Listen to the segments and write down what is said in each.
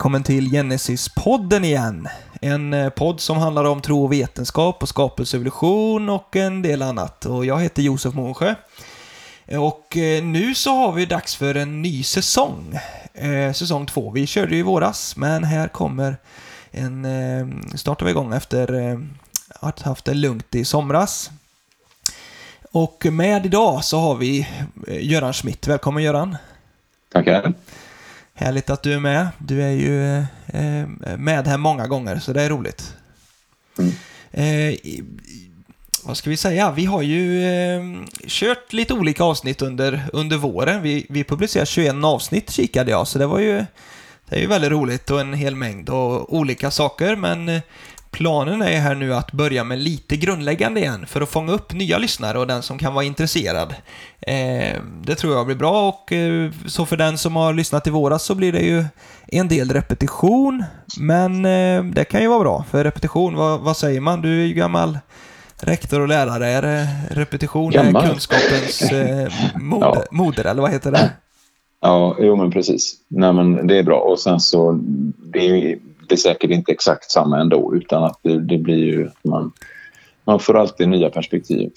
Välkommen till Genesis-podden igen. En eh, podd som handlar om tro och vetenskap och skapelsevolution och en del annat. Och jag heter Josef Månsjö. Och eh, nu så har vi dags för en ny säsong. Eh, säsong två. Vi körde ju i våras, men här kommer en... Startar vi igång efter att ha haft det lugnt i somras. Och med idag så har vi Göran Schmidt. Välkommen Göran. Tackar. Härligt att du är med. Du är ju eh, med här många gånger, så det är roligt. Mm. Eh, vad ska vi säga? Vi har ju eh, kört lite olika avsnitt under, under våren. Vi, vi publicerar 21 avsnitt kikade jag, så det var ju, det är ju väldigt roligt och en hel mängd och olika saker. Men eh, planen är här nu att börja med lite grundläggande igen för att fånga upp nya lyssnare och den som kan vara intresserad. Eh, det tror jag blir bra och eh, så för den som har lyssnat i våras så blir det ju en del repetition, men eh, det kan ju vara bra för repetition, vad, vad säger man? Du är ju gammal rektor och lärare. Är det repetition Gammal. är kunskapens moder, Ja. moder, eller vad heter det? Ja, jo men precis. Nej, men det är bra. Och sen så, det är, det är säkert inte exakt samma ändå utan att det, det blir ju, man, man får alltid nya perspektiv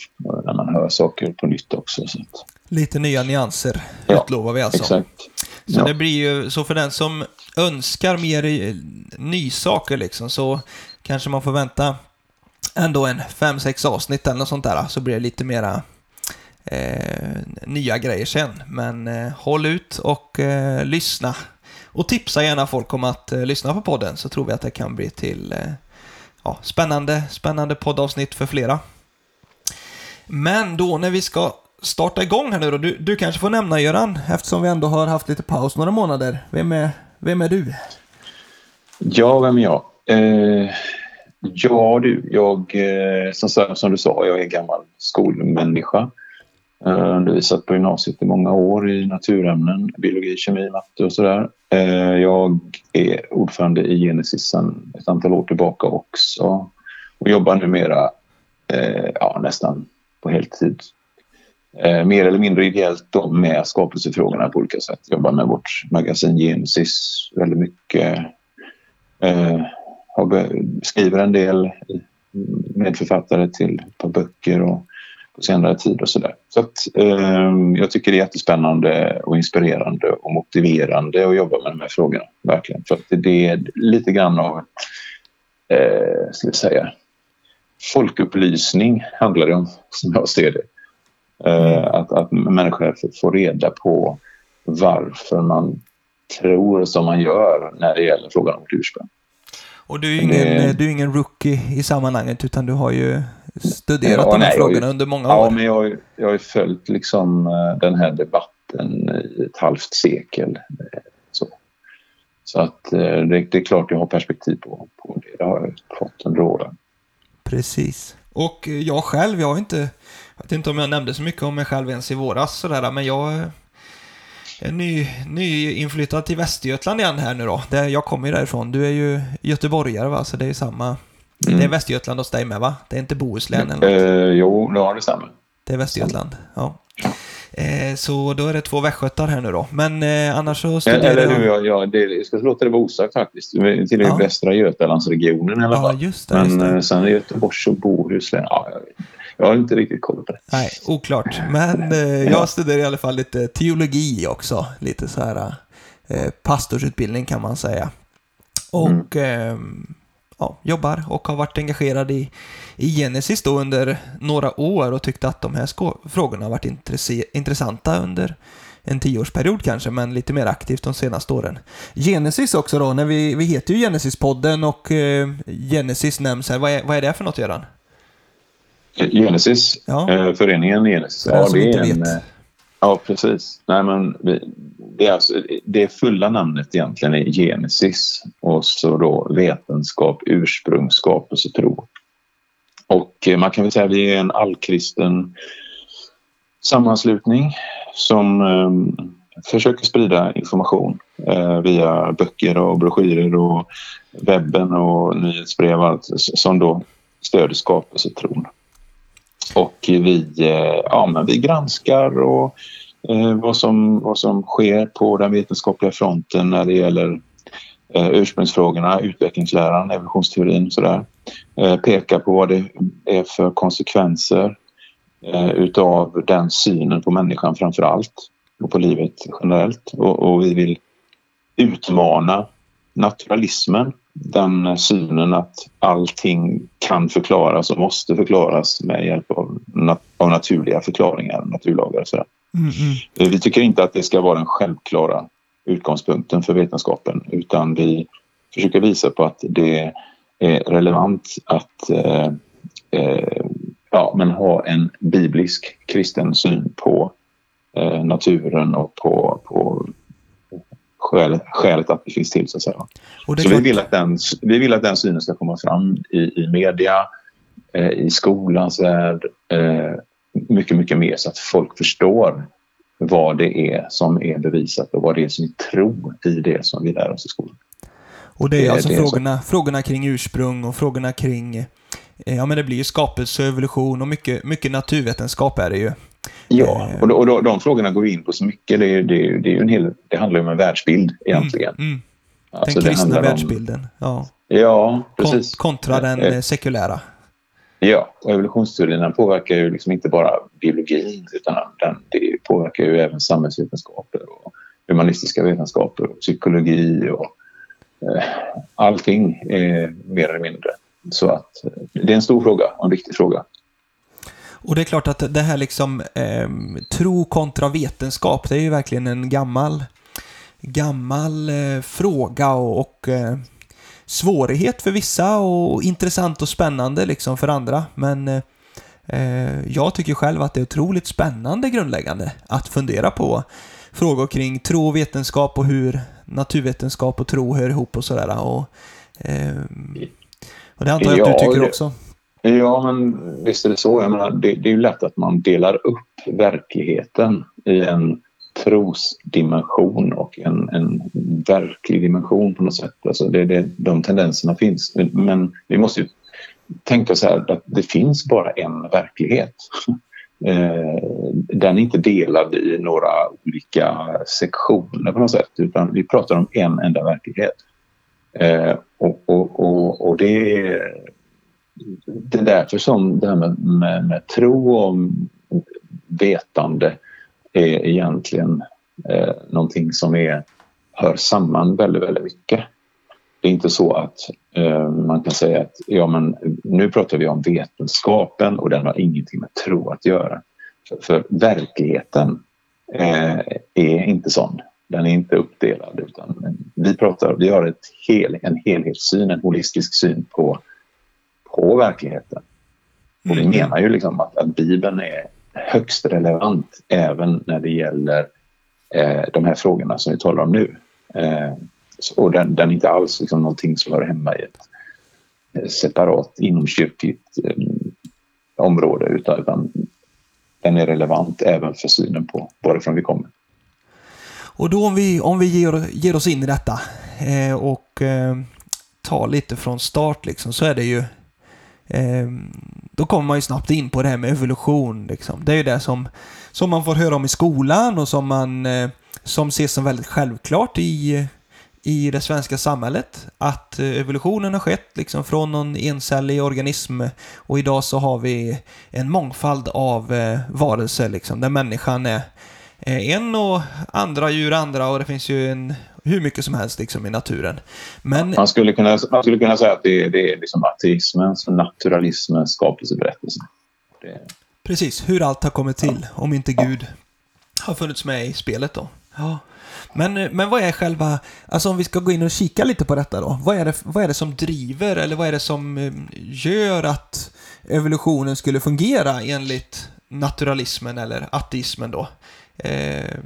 när man hör saker på nytt också. Så Lite nya nyanser Ja, utlovar vi alltså. Exakt. Så Ja. det blir ju, så för den som önskar mer nysaker liksom så kanske man får vänta ändå en fem sex avsnitt eller något sånt där så blir det lite mera eh, nya grejer sen. Men eh, håll ut och eh, lyssna. Och tipsa gärna folk om att eh, lyssna på podden så tror vi att det kan bli till eh, ja, spännande, spännande poddavsnitt för flera. Men då när vi ska starta igång här nu då, du, du kanske får nämna Göran, eftersom vi ändå har haft lite paus några månader. Vem är, vem är du? Ja, vem är jag? Eh, ja du, jag, eh, som, som du sa, jag är gammal skolmänniska. Jag har undervisat på gymnasiet i många år i naturämnen, biologi, kemi, matte och sådär. Eh, jag är ordförande i Genesis sedan ett antal år tillbaka också och jobbar numera eh, ja, nästan på heltid. Mer eller mindre ideellt då med skapelsefrågorna på olika sätt. Jobbar med vårt magasin Genesis väldigt mycket. Skriver en del, medförfattare till ett par böcker och på senare tid och sådär. Så att, eh, jag tycker det är jättespännande och inspirerande och motiverande att jobba med de här frågorna. Verkligen. För att det- är lite grann av, eh, ska vi säga, folkupplysning handlar det om, som jag ser det. Eh, att, att människor får reda på varför man tror som man gör när det gäller frågan om vårt. Och du är ju ingen, Det- du är ingen rookie i sammanhanget utan du har ju studerat Ja, de här nej, frågorna jag- under många Ja, år. men jag, har ju- jag har ju följt liksom eh, den här debatten i ett halvt sekel. eh, Så, så att eh, det, det är klart jag har perspektiv på, på det. Det har jag fått under åren. Precis. Och eh, jag själv, jag har inte, jag vet inte om jag nämnde så mycket om mig själv ens i våras sådär, men jag ny, nyinflyttad till Västergötland igen här nu då. Det, jag kommer ju därifrån. Du är ju göteborgare va, så det är ju samma. Mm. Det är Västergötland hos dig med va? Det är inte Bohuslän eller något. Eh, jo, ja, det stämmer. Det är Västergötland, ja. Eh, så då är det två västgötar här nu då. Men eh, annars så studerar Eller jag... du, jag, jag, det, jag ska låta det vara osagt faktiskt. Tillhör Ja. Västra Götalandsregionen i alla Ja, fall. just det. Just Men det. eh, sen är Göteborgs och Bohuslän, ja, jag, jag har inte riktigt koll på det. Nej, oklart. Men eh, jag studerar i alla fall lite teologi också. Lite så här eh, pastorsutbildning kan man säga. Och eh, ja, jobbar och har varit engagerad i, i Genesis då under några år och tyckte att de här frågorna har varit intressanta under en tioårsperiod kanske, men lite mer aktivt de senaste åren. Genesis också då, när vi, vi heter ju Genesis-podden och eh, Genesis nämns här. Vad är, vad är det för något Göran? Genesis, Ja. eh, föreningen Genesis. Som det är en, vet. Ja, precis. Nej, men det, är alltså, det fulla namnet egentligen är Genesis och så då vetenskap, ursprung, skapelse, tro. Och eh, man kan väl säga att vi är en allkristen sammanslutning som eh, försöker sprida information eh, via böcker och broschyrer och webben och nyhetsbrev allt som då stöder skapelsetron. Och vi, eh, ja, men vi granskar och, eh, vad, som, vad som sker på den vetenskapliga fronten när det gäller eh, ursprungsfrågorna, utvecklingsläran, evolutionsteorin och sådär. Eh, pekar på vad det är för konsekvenser eh, utav den synen på människan framför allt och på livet generellt. Och, och vi vill utmana naturalismen, den synen att allting kan förklaras och måste förklaras med hjälp av, nat av naturliga förklaringar, naturlagar och sådär. Mm, mm. Vi tycker inte att det ska vara den självklara utgångspunkten för vetenskapen utan vi försöker visa på att det är relevant att eh, eh, ja, men ha en biblisk kristen syn på eh, naturen och på, på skälet, skälet att det finns till. Så, så vi, vill att den, vi vill att den synen ska komma fram i, i media, eh, i skolans värld, eh, mycket, mycket mer så att folk förstår vad det är som är bevisat och vad det är som är tro i det som vi lär oss i skolan. Och det är alltså det är frågorna, frågorna kring ursprung och frågorna kring eh, Ja men det blir ju skapelse, evolution och mycket, mycket naturvetenskap är det ju. Ja, och, då, och då, de frågorna går in på så mycket. Det, det, det, är en hel, det handlar om en världsbild egentligen. Mm, mm. Alltså, den kristna världsbilden. Om, ja. ja, precis. kontra den eh, sekulära. Ja, och evolutionsteorin den påverkar ju liksom inte bara biologin utan den det påverkar ju även samhällsvetenskaper och humanistiska vetenskaper och psykologi och eh, allting eh, mer eller mindre. Så att eh, det är en stor fråga och en viktig fråga. Och det är klart att det här liksom eh, tro kontra vetenskap, det är ju verkligen en gammal, gammal eh, fråga och, och eh, svårighet för vissa och intressant och spännande liksom för andra. Men eh, jag tycker själv att det är otroligt spännande grundläggande att fundera på frågor kring tro och vetenskap och hur naturvetenskap och tro hör ihop och sådär. Och, eh, och det antar jag att du tycker också. Ja, men visst är det så. Jag menar, det, det är ju lätt att man delar upp verkligheten i en trosdimension och en, en verklig dimension på något sätt. Alltså det, det, de tendenserna finns. Men vi måste ju tänka så här att det finns bara en verklighet. Eh, den är inte delad i några olika sektioner på något sätt utan vi pratar om en enda verklighet. Eh, och, och, och, och det, är, det är därför som det här med, med, med tro och vetande är egentligen eh, någonting som är, hör samman väldigt, väldigt mycket. Det är inte så att eh, man kan säga att ja, men nu pratar vi om vetenskapen och den har ingenting med tro att göra. För, för verkligheten eh, är inte sån. Den är inte uppdelad utan vi pratar, vi har ett hel, en helhetssyn, en holistisk syn på, på verkligheten. Och vi mm. menar ju liksom att, att Bibeln är högst relevant även när det gäller eh, de här frågorna som vi talar om nu. Eh, och den, den, är inte alls liksom någonting som hör hemma i ett eh, separat inomkyrkligt eh, område utan, utan den är relevant även för synen på varifrån vi kommer. Och då om vi, om vi ger, ger oss in i detta eh, och eh, tar lite från start liksom, så är det ju eh, då kommer man ju snabbt in på det här med evolution. Liksom. Det är ju det som, som man får höra om i skolan och som man eh, som ses som väldigt självklart i, i det svenska samhället. Att eh, evolutionen har skett liksom från någon encellig organism och idag så har vi en mångfald av eh, varelser liksom, där människan är en och andra djur andra och det finns ju en, hur mycket som helst liksom i naturen. Men... Man, skulle kunna, man skulle kunna säga att det, det är liksom ateismens och naturalismens skapelseberättelse. Det... Precis, hur allt har kommit till om inte Gud har funnits med i spelet då. Ja. Men, men vad är själva, alltså om vi ska gå in och kika lite på detta då. Vad är det, vad är det som driver eller vad är det som eh, gör att evolutionen skulle fungera enligt naturalismen eller ateismen då? Eh,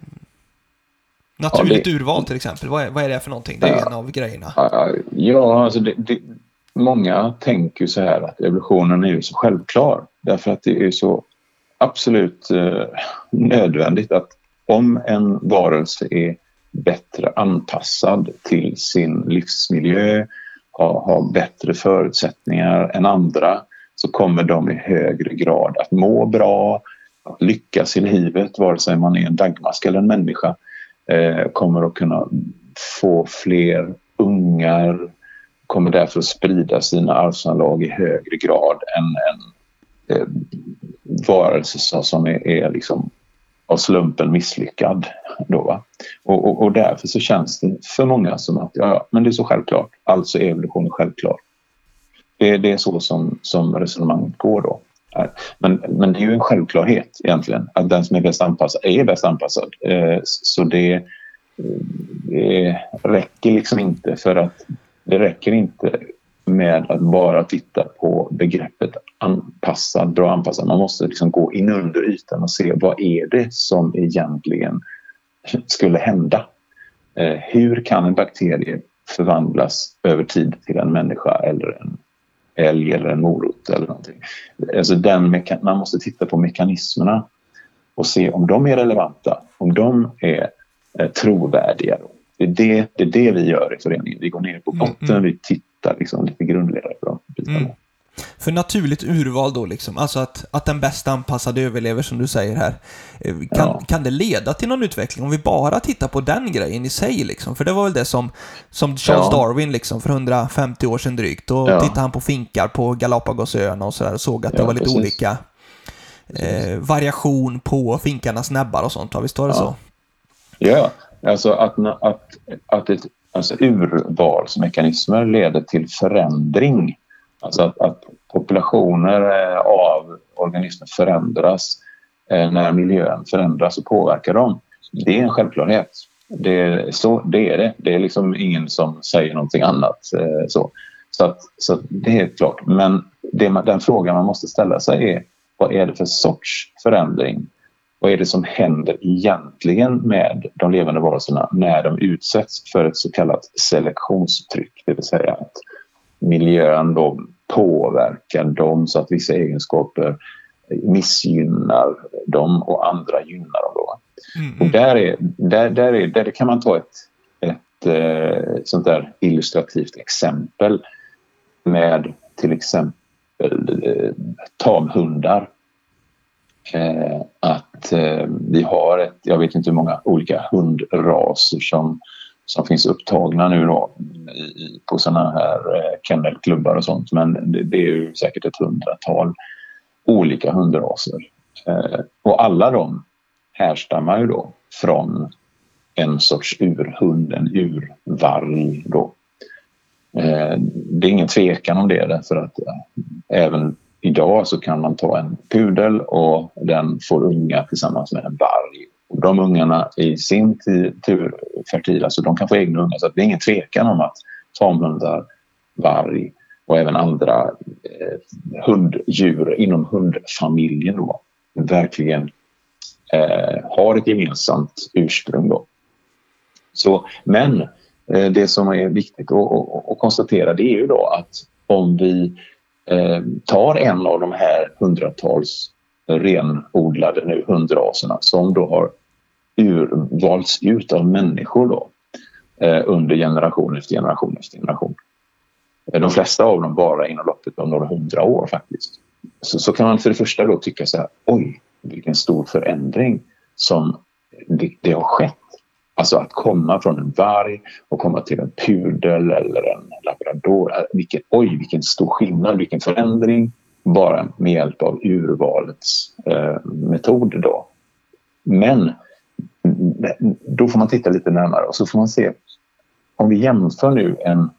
naturligt ja, det, urval till exempel, vad är, vad är det för någonting? Det är ja, en av grejerna. Ja, alltså det, det, många tänker ju så här att evolutionen är ju så självklar därför att det är så absolut eh, nödvändigt att om en varelse är bättre anpassad till sin livsmiljö, har, har bättre förutsättningar än andra så kommer de i högre grad att må bra, att lyckas i livet, vare sig man är en daggmask eller en människa, eh, kommer att kunna få fler ungar kommer därför att sprida sina arvsanlag i högre grad än en eh, varelse som är, är liksom av slumpen misslyckad. Då, va? Och, och, och, därför så känns det för många som att ja, men det är så självklart, alltså är evolutionen självklar. Det, det är så som, som resonemanget går då. Men, men det är ju en självklarhet egentligen att den som är bäst anpassad är bäst anpassad. Eh, så det, det räcker liksom inte för att det räcker inte med att bara titta på begreppet anpassad, bra anpassad. Man måste liksom gå in under ytan och se vad är det som egentligen skulle hända. Eh, hur kan en bakterie förvandlas över tid till en människa eller en älg eller en morot eller någonting. Alltså den man måste titta på mekanismerna och se om de är relevanta, om de är eh, trovärdiga. Då. Det, är det, det är det vi gör i föreningen. Vi går ner på mm, botten, mm. vi tittar liksom lite grundligare på de bitarna. Mm. För naturligt urval då, liksom, alltså att, att den bästa anpassade överlever som du säger här. Eh, kan, ja. kan det leda till någon utveckling om vi bara tittar på den grejen i sig? Liksom? För det var väl det som, som Charles ja. Darwin liksom, för 150 år sedan drygt. Då ja. tittade han på finkar på Galapagosöarna och sådär och såg att det var lite precis. olika eh, variation på finkarnas näbbar och sånt. Visst var det så? Ja, alltså att, att, att ett, alltså urvalsmekanismer leder till förändring Alltså att, att populationer eh, av organismer förändras eh, när miljön förändras och påverkar dem. Det är en självklarhet. Det är, så, det är det. Det är liksom ingen som säger någonting annat. Eh, så, så, att, så det är helt klart. Men det, den frågan man måste ställa sig är vad är det för sorts förändring? Vad är det som händer egentligen med de levande varelserna när de utsätts för ett så kallat selektionstryck? Det vill säga att miljön då påverkar dem så att vissa egenskaper missgynnar dem och andra gynnar dem. Då. Mm. Och där, är, där, där, är, där kan man ta ett, ett eh, sånt där illustrativt exempel med till exempel eh, tamhundar. Eh, att eh, vi har ett, jag vet inte hur många olika hundraser som som finns upptagna nu då i, på sådana här eh, kennelklubbar och sånt. Men det, det, är ju säkert ett hundratal olika hundraser. Eh, och alla de härstammar ju då från en sorts urhund, en urvarg då. Eh, det är ingen tvekan om det därför att eh, även idag så kan man ta en pudel och den får unga tillsammans med en varg de ungarna i sin tur fertila så de kan få egna ungar. Så det är ingen tvekan om att tamhundar, varg och även andra eh, hunddjur inom hundfamiljen då, verkligen eh, har ett gemensamt ursprung. Då. Så, men eh, det som är viktigt att, att, att, konstatera det är ju då att om vi eh, tar en av de här hundratals renodlade nu hundraserna som då har urvalts ut av människor då, eh, under generation efter generation efter generation. Eh, de flesta av dem bara inom loppet av några hundra år faktiskt. Så, så kan man för det första då tycka så här, oj, vilken stor förändring som det, det har skett. Alltså att komma från en varg och komma till en pudel eller en labrador. Eh, vilken, oj, vilken stor skillnad, vilken förändring bara med hjälp av urvalets eh, metod. Då. Men då får man titta lite närmare och så får man se om vi jämför nu en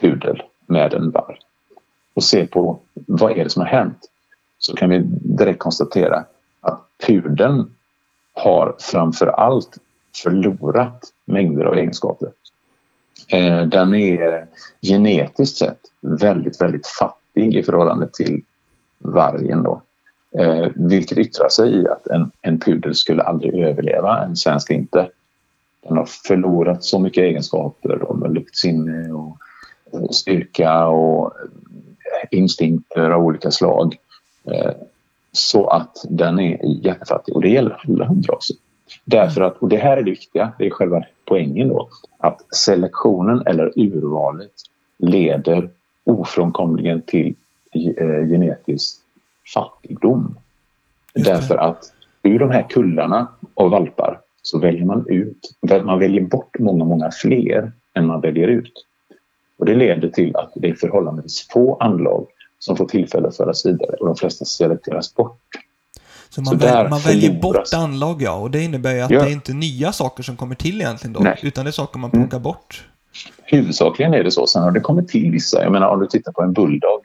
pudel med en varg och ser på vad är det som har hänt så kan vi direkt konstatera att pudeln har framför allt förlorat mängder av egenskaper. Eh, den är genetiskt sett väldigt, väldigt fattig i förhållande till vargen. Då. Eh, vilket yttrar sig i att en, en pudel skulle aldrig överleva, en svensk inte. Den har förlorat så mycket egenskaper om luktsinne och eh, styrka och eh, instinkter av olika slag. Eh, så att den är jättefattig och det gäller alla hundraser. Därför att, och det här är det viktiga, det är själva poängen då, att selektionen eller urvalet leder ofrånkomligen till eh, genetiskt fattigdom. Därför att ur de här kullarna av valpar så väljer man ut, man väljer bort många, många fler än man väljer ut. Och det leder till att det är förhållandevis få anlag som får tillfälle att föras vidare och de flesta selekteras bort. Så man, så väl, man väljer bort anlag, ja. Och det innebär ju att ja. det är inte nya saker som kommer till egentligen då, Nej. utan det är saker man plockar mm. bort. Huvudsakligen är det så. Sen har det kommit till vissa. Jag menar, om du tittar på en bulldog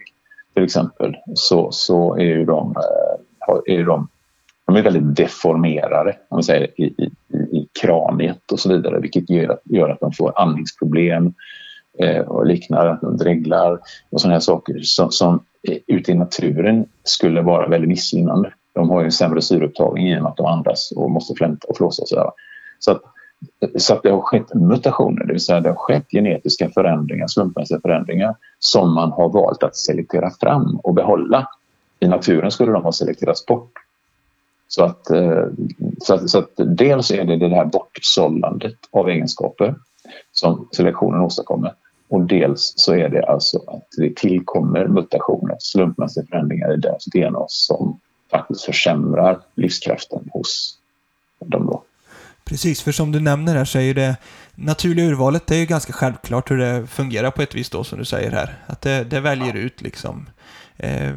till exempel, så, så är ju de, eh, är de, de är väldigt deformerade om man säger, i, i, i kraniet och så vidare, vilket gör att, gör att de får andningsproblem eh, och liknande, att de dreglar och sådana här saker som, som ute i naturen skulle vara väldigt missgynnande. De har ju en sämre syreupptagning i och med att de andas och måste flämta och flåsa och sådär. Så att, så att det har skett mutationer, det vill säga det har skett genetiska förändringar, slumpmässiga förändringar som man har valt att selektera fram och behålla. I naturen skulle de ha selekterats bort. Så att, eh, så att, så att dels är det det här bortsållandet av egenskaper som selektionen åstadkommer. Och dels så är det alltså att det tillkommer mutationer, slumpmässiga förändringar i deras DNA som faktiskt försämrar livskraften hos dem. Då. Precis, för som du nämner här så är ju det naturliga urvalet, det är ju ganska självklart hur det fungerar på ett vis då som du säger här. Att det, det väljer ut liksom eh,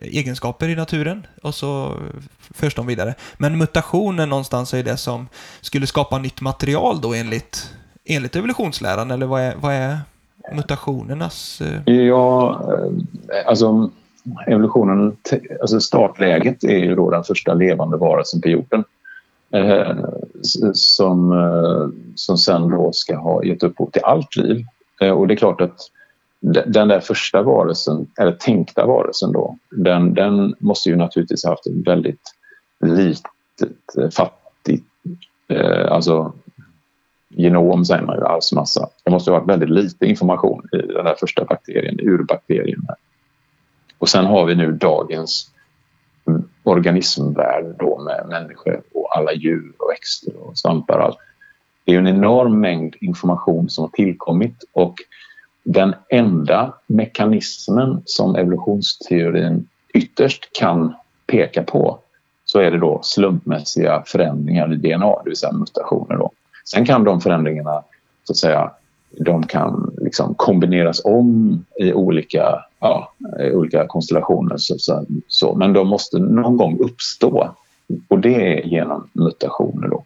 egenskaper i naturen och så förs de vidare. Men mutationen någonstans är det som skulle skapa nytt material då enligt, enligt evolutionsläran, eller vad är, vad är mutationernas... Eh... Ja, alltså evolutionen, alltså startläget är ju då den första levande varelsen på jorden. Eh, som, eh, som sen då ska ha gett upphov till allt liv. Eh, och det är klart att den där första varelsen, eller tänkta varelsen då, den, den måste ju naturligtvis ha haft ett väldigt litet, eh, fattigt, eh, alltså genom säger man ju, arvsmassa. Det måste ha varit väldigt lite information i den där första bakterien, urbakterien. Och sen har vi nu dagens organismvärld då med människor och alla djur och växter och svampar. Och allt. Det är en enorm mängd information som har tillkommit och den enda mekanismen som evolutionsteorin ytterst kan peka på så är det då slumpmässiga förändringar i DNA, det vill säga mutationer. Då. Sen kan de förändringarna så att säga, de kan liksom kombineras om i olika, ja, i olika konstellationer. Så, så, Men de måste någon gång uppstå och det är genom mutationer. Då.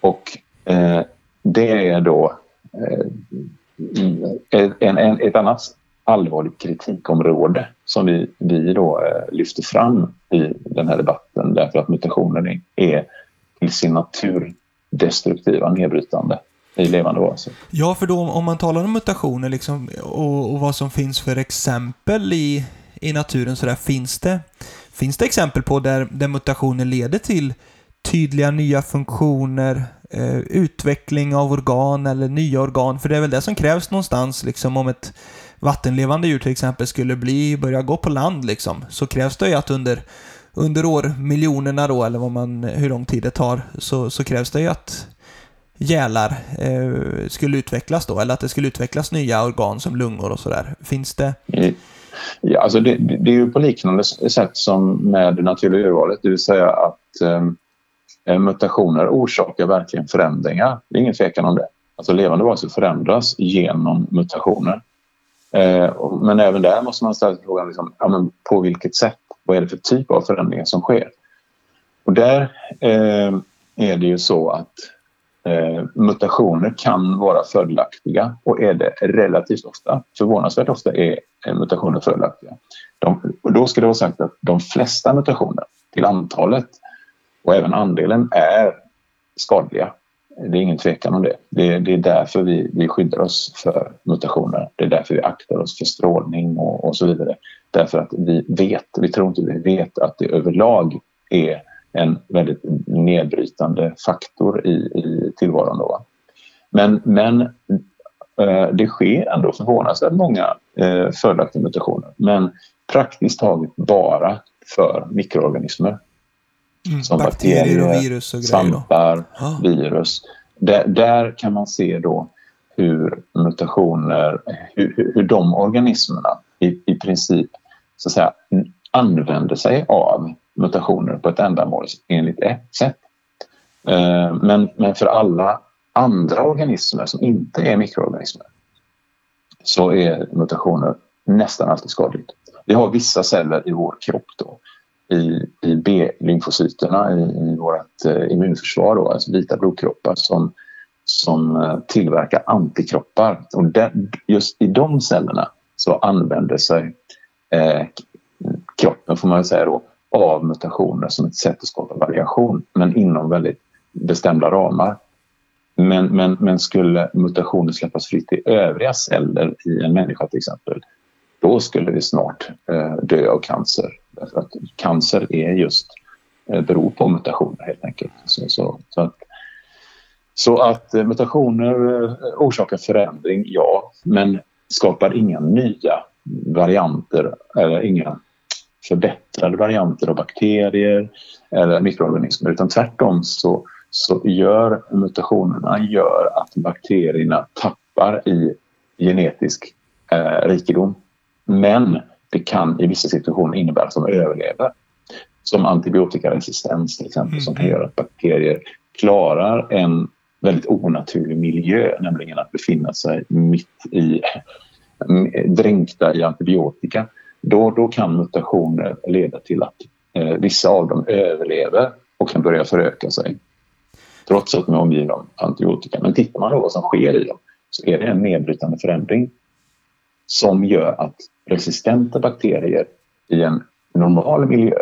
Och eh, det är då eh, en, en, ett annat allvarligt kritikområde som vi, vi då eh, lyfter fram i den här debatten därför att mutationer är till sin natur destruktiva, nedbrytande i levande varelser. Ja, för då om man talar om mutationer liksom, och, och vad som finns för exempel i, i naturen, så där, finns, det, finns det exempel på där, där mutationer leder till tydliga nya funktioner, eh, utveckling av organ eller nya organ? För det är väl det som krävs någonstans, liksom om ett vattenlevande djur till exempel skulle bli, börja gå på land liksom, så krävs det ju att under under år, miljonerna då, eller vad man, hur lång tid det tar, så, så krävs det ju att gälar eh, skulle utvecklas då, eller att det skulle utvecklas nya organ som lungor och sådär. Finns det? Mm. Ja, alltså det, det är ju på liknande sätt som med det naturliga urvalet, det vill säga att ehm, eh, mutationer orsakar verkligen förändringar. Det är ingen tvekan om det. Alltså levande varelser förändras genom mutationer. Eh, men även där måste man ställa sig frågan liksom, ja, men på vilket sätt? Vad är det för typ av förändringar som sker? Och där eh, är det ju så att eh, mutationer kan vara fördelaktiga och är det relativt ofta. Förvånansvärt ofta är eh, mutationer fördelaktiga. De, och då ska det vara sagt att de flesta mutationer till antalet och även andelen är skadliga. Det är ingen tvekan om det. Det, det är därför vi, vi skyddar oss för mutationer. Det är därför vi aktar oss för strålning och, och så vidare. Därför att vi vet, vi tror inte vi vet att det överlag är en väldigt nedbrytande faktor i, i tillvaron. Då. Men, men eh, det sker ändå förvånansvärt många eh, fördelaktiga mutationer. Men praktiskt taget bara för mikroorganismer. Mm, som bakterier, bakterier och virus och svampar, ah. virus. Där, där, kan man se då hur mutationer, hur, hur de organismerna i, i princip så att säga, använder sig av mutationer på ett ändamålsenligt sätt. Eh, men, men för alla andra organismer som inte är mikroorganismer så är mutationer nästan alltid skadligt. Vi har vissa celler i vår kropp då, i, i B-lymfocyterna i, i vårt eh, immunförsvar, då, alltså vita blodkroppar som, som eh, tillverkar antikroppar. Och den, just i de cellerna så använder sig eh, kroppen, får man säga då, av mutationer som ett sätt att skapa variation, men inom väldigt bestämda ramar. Men, men, men skulle mutationer släppas fritt i övriga celler i en människa till exempel, då skulle vi snart eh, dö av cancer. Därför att cancer är just eh, beror på mutationer helt enkelt. Så, så, så att, så att eh, mutationer eh, orsakar förändring, ja, men skapar inga nya varianter eller inga förbättrade varianter av bakterier eller mikroorganismer utan tvärtom så, så gör mutationerna gör att bakterierna tappar i genetisk eh, rikedom. Men det kan i vissa situationer innebära att de överlever. Som antibiotikaresistens till exempel mm. som kan göra att bakterier klarar en väldigt onaturlig miljö, nämligen att befinna sig mitt i dränkta i antibiotika. Då, då kan mutationer leda till att eh, vissa av dem överlever och kan börja föröka sig trots att de är omgivna av antibiotika. Men tittar man då vad som sker i dem så är det en nedbrytande förändring som gör att resistenta bakterier i en normal miljö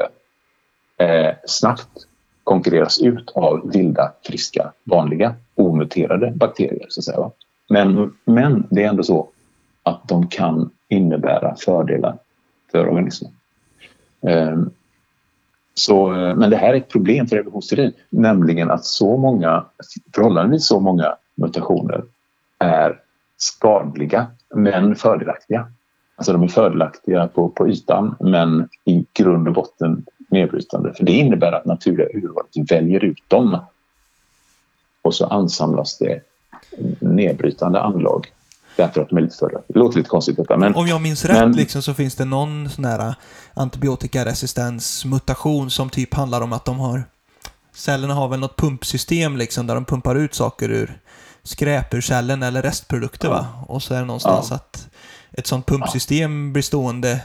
eh, snabbt konkurreras ut av vilda, friska, vanliga, omuterade bakterier. Så att säga. Men, men det är ändå så att de kan innebära fördelar för organismen. Ehm, så, eh, men det här är ett problem för evolutionsteorin, nämligen att så många, förhållandevis så många mutationer är skadliga men fördelaktiga. Alltså de är fördelaktiga på, på ytan men i grund och botten nedbrytande. För det innebär att naturliga urvalet väljer ut dem och så ansamlas det nedbrytande anlag därför att de är lite fördelaktiga. Det låter lite konstigt detta men... Om jag minns rätt men, liksom, så finns det någon sån här antibiotikaresistensmutation som typ handlar om att de har cellerna har väl något pumpsystem liksom där de pumpar ut saker ur skräp ur cellen eller restprodukter ja. va? Och så är det någonstans ja. att ett sånt pumpsystem blir stående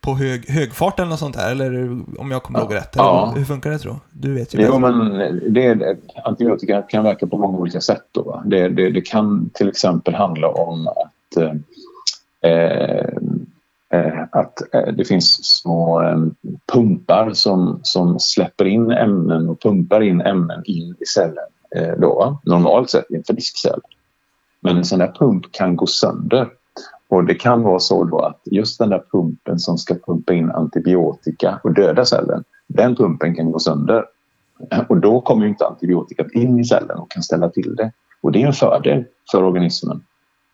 på hög, hög fart eller något sånt här, eller om jag kommer ja. ihåg rätt. Ja. Hur funkar det tror du? Vet ju Jo, men det, antibiotika kan verka på många olika sätt. Då, det, det, det, kan till exempel handla om att, eh, eh, att eh, det finns små eh, pumpar som, som släpper in ämnen och pumpar in ämnen in i cellen. Eh, då, normalt sett i en fiskcell. Men en sån där pump kan gå sönder och det kan vara så då att just den där pumpen som ska pumpa in antibiotika och döda cellen, den pumpen kan gå sönder. Och då kommer inte antibiotikat in i cellen och kan ställa till det. Och det är en fördel för organismen.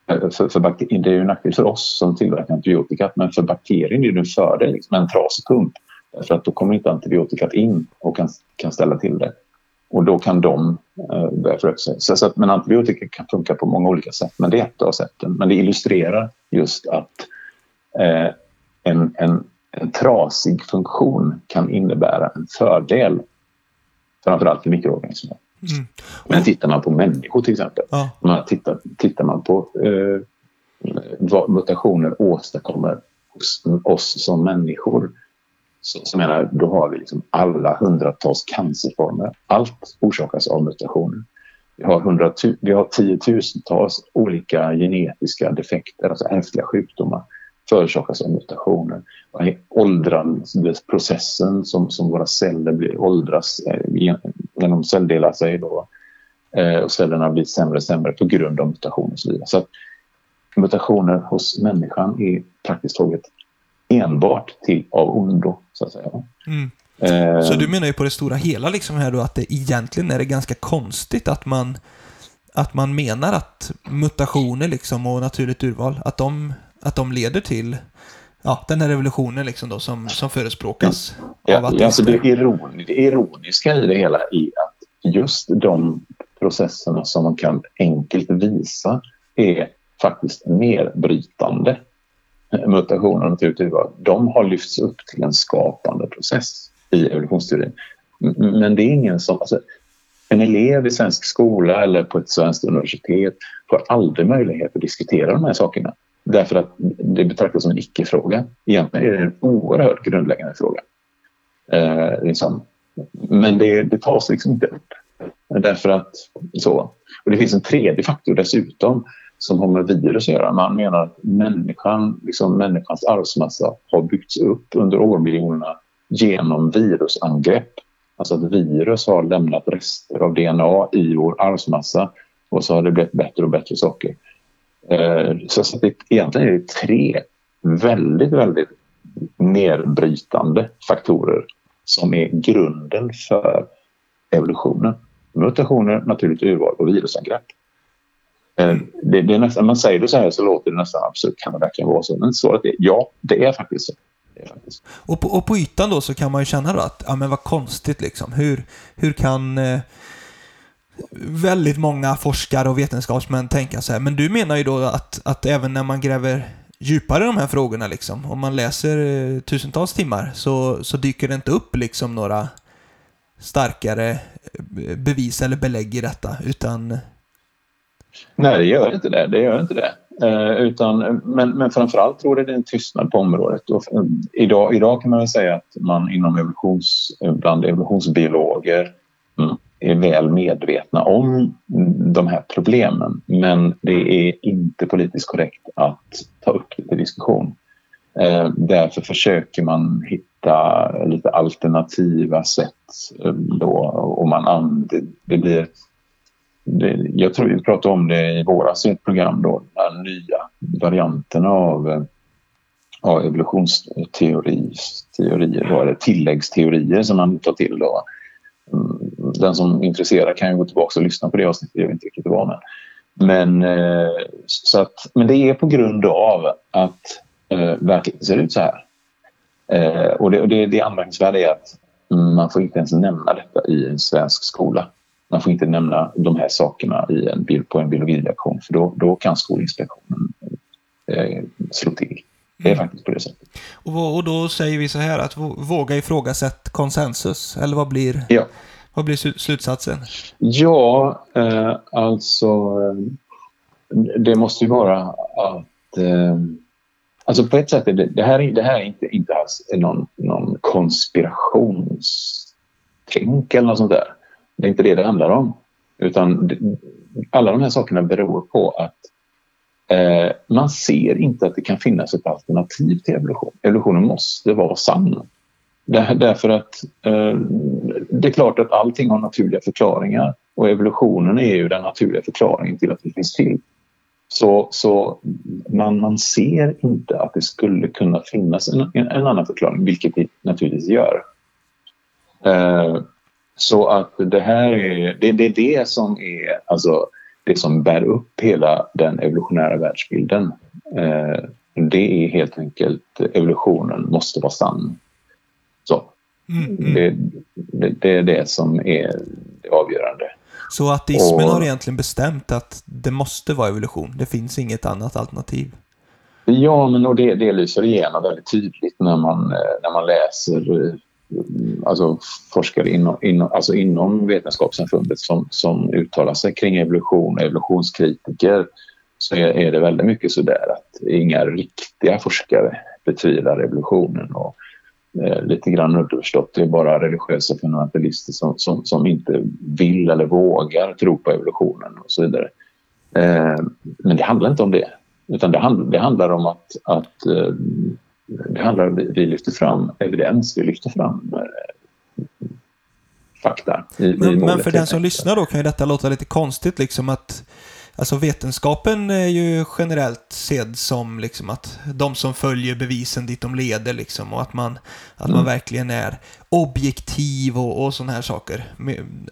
För, för det är ju en nackdel för oss som tillverkar antibiotika men för bakterien är det en fördel, liksom en trasig pump. För att då kommer inte antibiotikat in och kan, kan ställa till det. Och då kan de eh, börja föröka sig. Så, så att, men antibiotika kan funka på många olika sätt, men det är ett av sätten. Men det illustrerar just att eh, en, en, en trasig funktion kan innebära en fördel, framförallt för mikroorganismer. Mm. Men tittar man på människor till exempel, ja. man tittar, tittar man på eh, vad mutationer åstadkommer hos oss som människor så, så menar, då har vi liksom alla hundratals cancerformer. Allt orsakas av mutationer. Vi har, vi har tiotusentals olika genetiska defekter, alltså ärftliga sjukdomar förorsakas av mutationer. Åldrandeprocessen som, som våra celler blir, åldras eh, när genom celldelar sig då, eh, och cellerna blir sämre och sämre på grund av mutationer och så vidare. Så att mutationer hos människan är praktiskt taget enbart till av ondo, så att säga. Mm. Eh, så du menar ju på det stora hela liksom här då att det egentligen är det ganska konstigt att man att man menar att mutationer liksom och naturligt urval, att de, att de leder till ja, den här revolutionen liksom då som, som förespråkas. Ja, av alltså det, iron, det ironiska i det hela är att just de processerna som man kan enkelt visa är faktiskt nedbrytande mutationer naturligtvis, typ, typ, de har lyfts upp till en skapande process i evolutionsteorin. Men det är ingen som... Alltså, en elev i svensk skola eller på ett svenskt universitet får aldrig möjlighet att diskutera de här sakerna. Därför att det betraktas som en icke-fråga. Egentligen är det en oerhört grundläggande fråga. Eh, liksom. Men det, det tas liksom inte upp. Därför att så. Och det finns en tredje faktor dessutom som har med virus att göra. Man menar att människan, liksom människans arvsmassa har byggts upp under årmiljonerna genom virusangrepp. Alltså att virus har lämnat rester av DNA i vår arvsmassa och så har det blivit bättre och bättre saker. Eh, så det, egentligen är det tre väldigt, väldigt nedbrytande faktorer som är grunden för evolutionen. Mutationer, naturligt urval och virusangrepp. Eh, det, det är nästan, man säger det så här så låter det nästan absolut Kan det verkligen vara så? Men svaret är ja, det är faktiskt så. Och på, och på ytan då så kan man ju känna då att, ja men vad konstigt liksom. Hur, hur kan eh, väldigt många forskare och vetenskapsmän tänka så här. Men du menar ju då att, att även när man gräver djupare i de här frågorna liksom, om man läser eh, tusentals timmar så, så dyker det inte upp liksom några starkare eh, bevis eller belägg i detta, utan... Nej, det gör inte det. Det gör inte det. Eh, utan, men, men framförallt tror jag det är en tystnad på området. Och, eh, idag, idag kan man väl säga att man inom evolutions, bland evolutionsbiologer mm, är väl medvetna om de här problemen. Men det är inte politiskt korrekt att ta upp det till diskussion. Eh, därför försöker man hitta lite alternativa sätt eh, då och man det, det blir det, jag tror vi pratade om det i våras i ett program då, de här nya varianterna av, eh, av evolutionsteorier, var det tilläggsteorier som man tar till då. Mm, den som är intresserad kan ju gå tillbaka och lyssna på det avsnittet, jag vet inte riktigt vad men men, eh, så att, men det är på grund av att eh, verkligheten ser ut så här. Eh, och det, och det, det anmärkningsvärda är att man får inte ens nämna detta i en svensk skola. Man får inte nämna de här sakerna i en på en biologilektion för då, då kan Skolinspektionen eh, slå till. Det är mm. faktiskt på det sättet. Och, och då säger vi så här att våga ifrågasätta konsensus, eller vad blir, ja. vad blir slutsatsen? Ja, eh, alltså eh, det måste ju vara att eh, Alltså på ett sätt är det, det här, det här är inte, inte alls någon, någon konspirationstänk eller något sånt där. Det är inte det det handlar om. Utan alla de här sakerna beror på att eh, man ser inte att det kan finnas ett alternativ till evolution. Evolutionen måste vara sann. Där, därför att eh, det är klart att allting har naturliga förklaringar och evolutionen är ju den naturliga förklaringen till att vi finns till. Så, så man, man ser inte att det skulle kunna finnas en, en, en annan förklaring, vilket det naturligtvis gör. Eh, så att det här är det, det, är det som är alltså, det som bär upp hela den evolutionära världsbilden. Eh, det är helt enkelt evolutionen måste vara sann. Så. Mm, mm. Det, det, det, är det som är det avgörande. Så ateismen och, har egentligen bestämt att det måste vara evolution? Det finns inget annat alternativ? Ja, men och det, det lyser igenom väldigt tydligt när man, eh, när man läser alltså forskare inom, inom, alltså inom vetenskapssamfundet som, som uttalar sig kring evolution och evolutionskritiker så är, är det väldigt mycket så där att inga riktiga forskare betvivlar evolutionen och eh, lite grann underförstått det är bara religiösa fundamentalister som, som, som inte vill eller vågar tro på evolutionen och så vidare. Eh, men det handlar inte om det utan det, hand, det handlar om att, att eh, det handlar om vi lyfter fram evidens, vi lyfter fram eh, fakta. I, men, i men för den som lyssnar då kan ju detta låta lite konstigt liksom att Alltså vetenskapen är ju generellt sedd som liksom att de som följer bevisen dit de leder liksom och att man, att mm. man verkligen är objektiv och, och sådana här saker.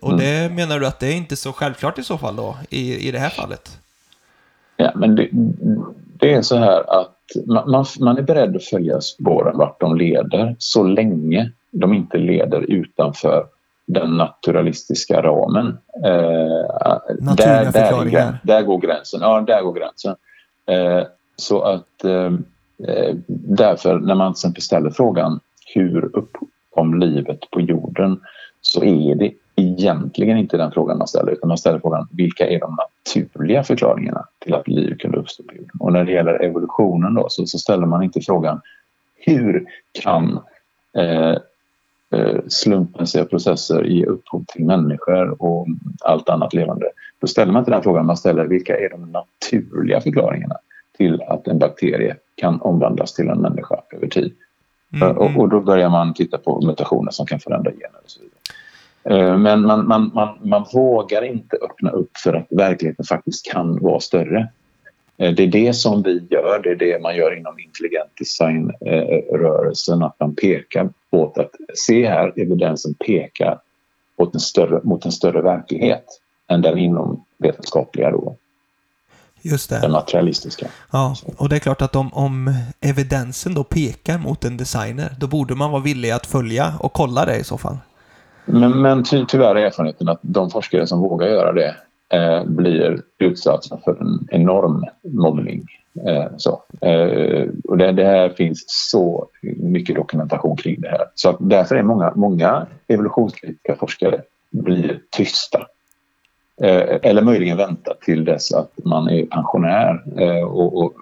Och mm. det menar du att det är inte så självklart i så fall då, i, i det här fallet? Ja, men det, det är så här att man, man är beredd att följa spåren vart de leder så länge de inte leder utanför den naturalistiska ramen. Eh, där, där, där, går gränsen. Ja, där går gränsen. Eh, så att eh, eh därför när man exempel ställer frågan hur uppkom livet på jorden så är det egentligen inte den frågan man ställer utan man ställer frågan vilka är de naturliga förklaringarna till att liv kunde uppstå på jorden? Och när det gäller evolutionen då så, så ställer man inte frågan hur kan eh, eh slumpmässiga processer ge upphov till människor och allt annat levande. Då ställer man inte den frågan, man ställer vilka är de naturliga förklaringarna till att en bakterie kan omvandlas till en människa över tid. Mm, och, mm. och, då börjar man titta på mutationer som kan förändra gener och så vidare. Eh, men man, man, man, man vågar inte öppna upp för att verkligheten faktiskt kan vara större. Eh, det är det som vi gör, det är det man gör inom intelligent design-rörelsen, att man pekar på att se här, evidensen pekar mot en större, mot en större verklighet än den inom vetenskapliga då. Just det. Den materialistiska. Ja, och det är klart att om, om evidensen då pekar mot en designer, då borde man vara villig att följa och kolla det i så fall. Men, men ty, tyvärr är erfarenheten att de forskare som vågar göra det eh, blir utsatta för en enorm mobbning. Eh, så. Eh, och det, det, här finns så mycket dokumentation kring det här. Så därför är många, många evolutionskritiska forskare blir tysta. Eh, eller möjligen vänta till dess att man är pensionär eh, och, och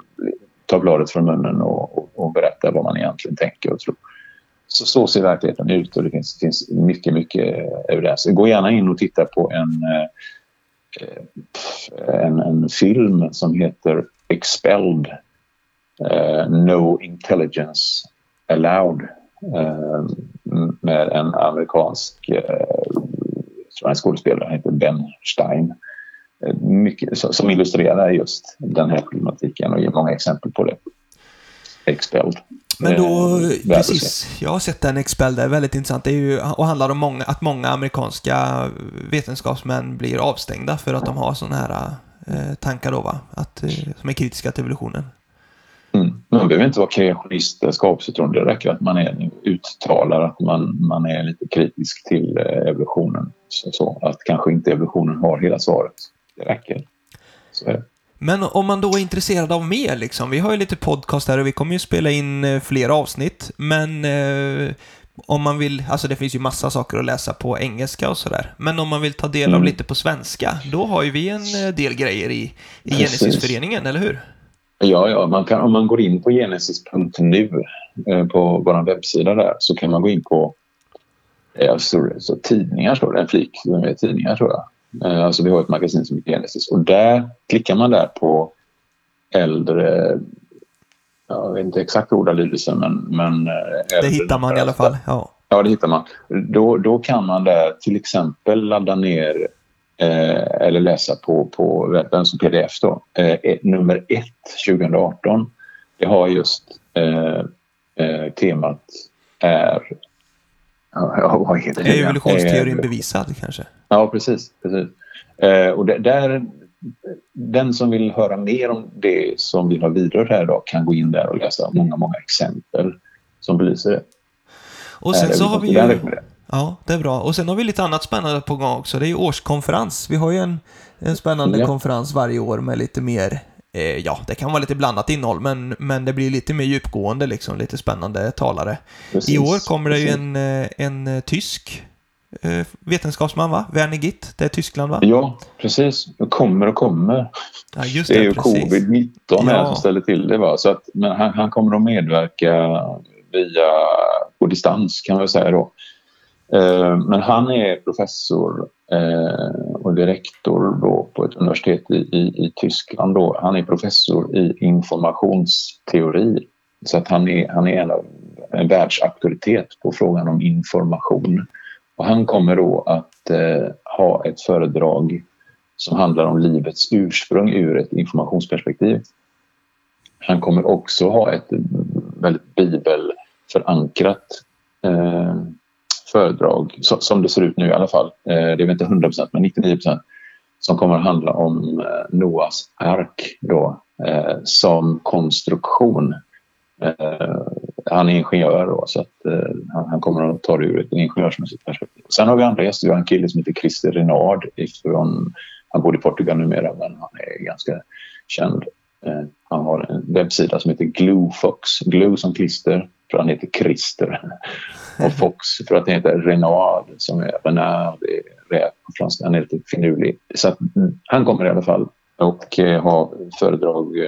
tar bladet från munnen och, och, och berättar vad man egentligen tänker och tror. Så, så ser verkligheten ut och det finns, finns mycket, mycket evidens. Gå gärna in och titta på en, eh, en, en film som heter Expelled uh, No Intelligence Allowed uh, med en amerikansk uh, en skådespelare, han heter Ben Stein. Mycket, som illustrerar just den här problematiken och ger många exempel på det. Expelled. Men då, eh, precis, jag har sett den Expel där, väldigt intressant. Det är ju, och handlar om många, att många amerikanska vetenskapsmän blir avstängda för att de har sådana här eh, tankar då, va? Att, eh, som är kritiska till evolutionen. Mm. Man behöver inte vara kreationist eller skapelsetroende. Det räcker att man är, uttalar att man, man är lite kritisk till eh, evolutionen. Så, så, att kanske inte evolutionen har hela svaret. Det räcker. Så är det. Men om man då är intresserad av mer, liksom. Vi har ju lite podcast här och vi kommer ju spela in eh, fler avsnitt. Men eh, om man vill, alltså det finns ju massa saker att läsa på engelska och sådär. Men om man vill ta del av mm. lite på svenska, då har ju vi en eh, del grejer i, i Genesisföreningen, eller hur? Ja, ja man kan, om man går in på genesis.nu eh, på vår webbsida där så kan man gå in på eh, så, så tidningar står det, en flik med tidningar tror jag. Eh, alltså vi har ett magasin som heter Genesis och där klickar man där på äldre jag vet inte exakt ordalydelsen men... men det hittar man i alla fall. Ja, ja det hittar man. Då, då kan man där till exempel ladda ner eh, eller läsa på, på webben som pdf då. Eh, nummer 1 2018. Det har just eh, eh, temat är Ja, det? Är evolutionsteorin eh, bevisad kanske? Ja, precis. precis. Eh, och det, där, den som vill höra mer om det som vi har vidrört här idag kan gå in där och läsa många, många exempel som belyser det. Och sen eh, så har vi ju... Ja, det är bra. Och sen har vi lite annat spännande på gång också. Det är ju årskonferens. Vi har ju en, en spännande ja. konferens varje år med lite mer eh, ja, det kan vara lite blandat innehåll, men, men det blir lite mer djupgående, liksom, lite spännande talare. Precis, I år kommer det ju en, eh, en, en tysk eh, vetenskapsman, va? Werner Gitt, det är Tyskland, va? Ja, precis. Det kommer och kommer. Ja, det, det, är ju covid-19 ja. här som ställer till det. Va? Så att, men han, han kommer att medverka via, på distans kan man säga då. Eh, men han är professor eh, och direktor då ett universitet i, i, i Tyskland. Då. Han är professor i informationsteori. Så att han är, han är en, av, en världsauktoritet på frågan om information. Och han kommer då att eh, ha ett föredrag som handlar om livets ursprung ur ett informationsperspektiv. Han kommer också ha ett väldigt bibelförankrat eh, föredrag, så, som det ser ut nu i alla fall. Eh, det är väl inte 100 men 99 som kommer att handla om eh, Noas ark då, eh, som konstruktion. Eh, han är ingenjör då, så att, eh, han, kommer att ta det ur ett ingenjörsmässigt perspektiv. Sen har vi andra gäster. Vi har en kille som heter Christer Renard. Ifrån, han bor i Portugal numera, men han är ganska känd. Eh, han har en webbsida som heter Gluefox. Glue som klister, för han heter Christer. Och Fox för att det heter Renard som är Renard, det är räv på franska. Han är lite finurlig. Så att, mm, han kommer i alla fall och eh, ha föredrag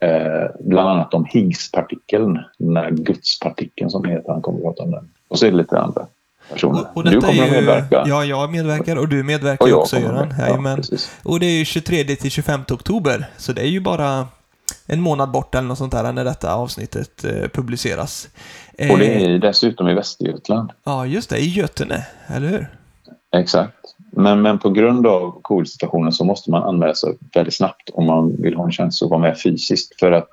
eh, bland annat om Higgspartikeln, den där gudspartikeln som heter. Han kommer att prata om den. Och så är det lite andra personer. Och, och du kommer är att ju, medverka. Ja, jag medverkar och du medverkar Och ju också Göran. Ja, och det är ju 23 till 25 oktober, så det är ju bara en månad bort eller något sånt där när detta avsnittet eh, publiceras. Eh, Och det är dessutom i Västergötland. Ja, just det, i Götene, eller hur? Exakt. Men, men på grund av covid-situationen så måste man anmäla sig väldigt snabbt om man vill ha en chans att vara med fysiskt. För att,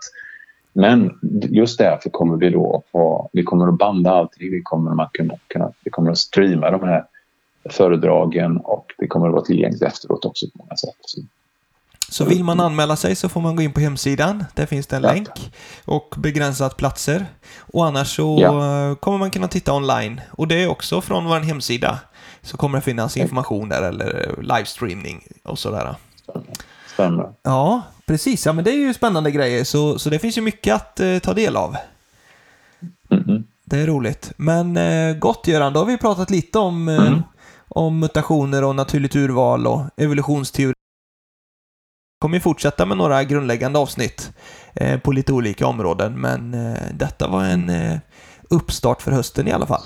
men just därför kommer vi då ha, vi kommer att banda allting. Vi kommer att kunna, vi kommer att streama de här föredragen och det kommer att vara tillgängligt efteråt också på många sätt. Så, vill man anmäla sig så får man gå in på hemsidan. Där finns det en Ja. länk och begränsat platser. Och annars så Ja. eh, kommer man kunna titta online. Och det är också från vår hemsida. Så kommer det finnas information där eller livestreaming och sådär. stämmer. Ja, precis. Ja, men det är ju spännande grejer. Så, så det finns ju mycket att eh, ta del av. Mhm. Det är roligt. Men eh, gott Göran, då har vi pratat lite om, eh, Mm. om mutationer och naturligt urval och evolutionsteori. Vi kommer fortsätta med några grundläggande avsnitt eh, på lite olika områden, men eh, detta var en eh, uppstart för hösten i alla fall.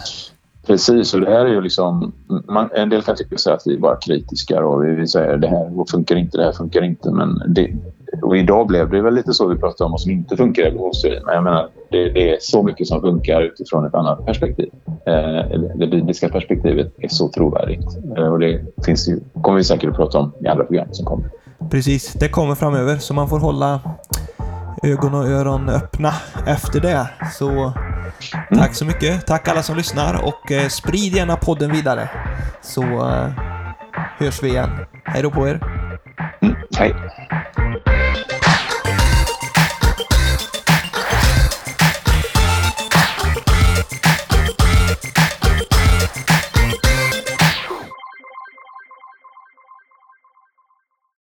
Precis, och det här är ju liksom... Man, en del kan tycka att vi är bara kritiska och vi, vi säger det här funkar inte, det här funkar inte. Men det, och idag blev det väl lite så vi pratade om vad som inte funkar i evolutionsteorin. Men jag menar, det, det är så mycket som funkar utifrån ett annat perspektiv. Eh, det bibliska perspektivet är så trovärdigt. Eh, och det finns ju, kommer vi säkert att prata om i andra program som kommer. Precis, det kommer framöver, så man får hålla ögon och öron öppna efter det. Så tack så mycket. Tack alla som lyssnar och eh, sprid gärna podden vidare. Så eh, hörs vi igen. Hej då på er. Mm, hej!